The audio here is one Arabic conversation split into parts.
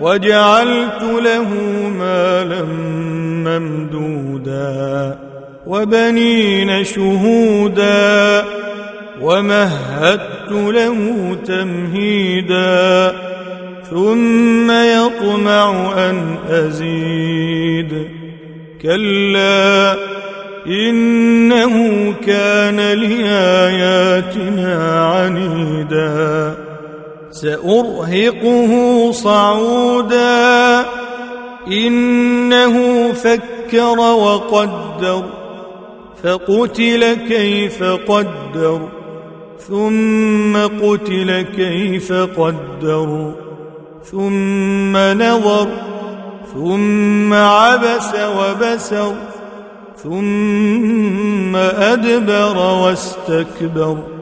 وجعلت له مالا ممدودا وبنين شهودا ومهدت له تمهيدا ثم يطمع أن أزيد كلا إنه كان لآياتنا عنيدا سأرهقه صعودا. إنه فكر وقدر فقتل كيف قدر ثم قتل كيف قدر ثم نظر ثم عبس وبسر ثم أدبر واستكبر.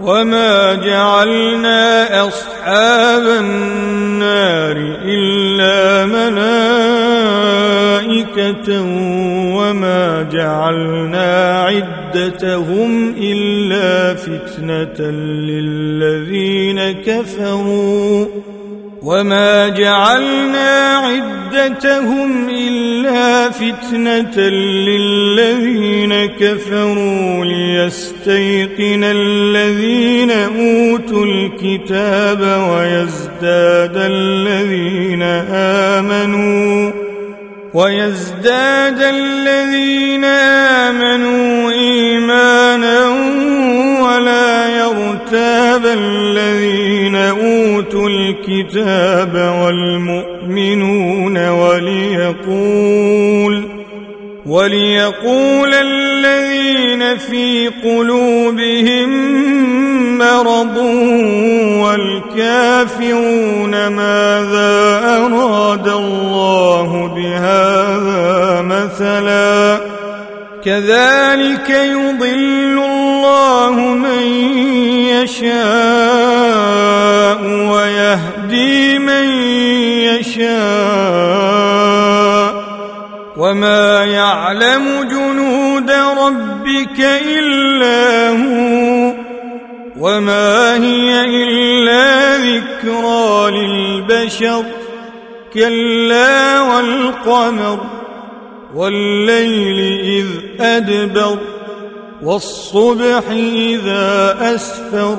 وما جعلنا اصحاب النار الا ملائكه وما جعلنا عدتهم الا فتنه للذين كفروا وما جعلنا عدتهم الا فتنه للذين كفروا ليستيقن الذين اوتوا الكتاب ويزداد الذين امنوا ويزداد الذين امنوا ايمانا ولا يرتاب الذين الكتاب والمؤمنون وليقول وليقول الذين في قلوبهم مرض والكافرون ماذا أراد الله بهذا مثلا؟ كذلك يضل الله من يشاء ويهدي من يشاء. وما يعلم جنود ربك إلا هو وما هي إلا ذكرى للبشر كلا والقمر والليل إذ أدبر والصبح إذا أسفر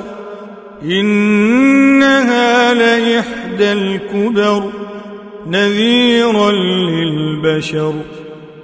إنها لإحدى الكبر نذيرا للبشر.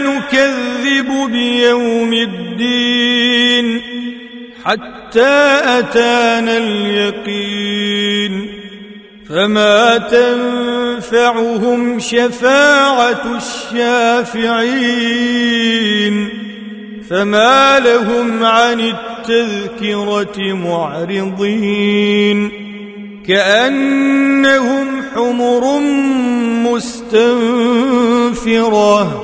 نكذب بيوم الدين حتى أتانا اليقين فما تنفعهم شفاعة الشافعين فما لهم عن التذكرة معرضين كأنهم حمر مستنفرة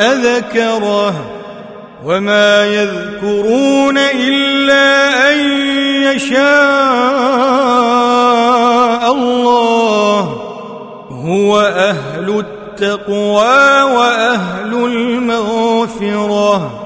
ذكره وما يذكرون إلا أن يشاء الله. هو أهل التقوى وأهل المغفرة.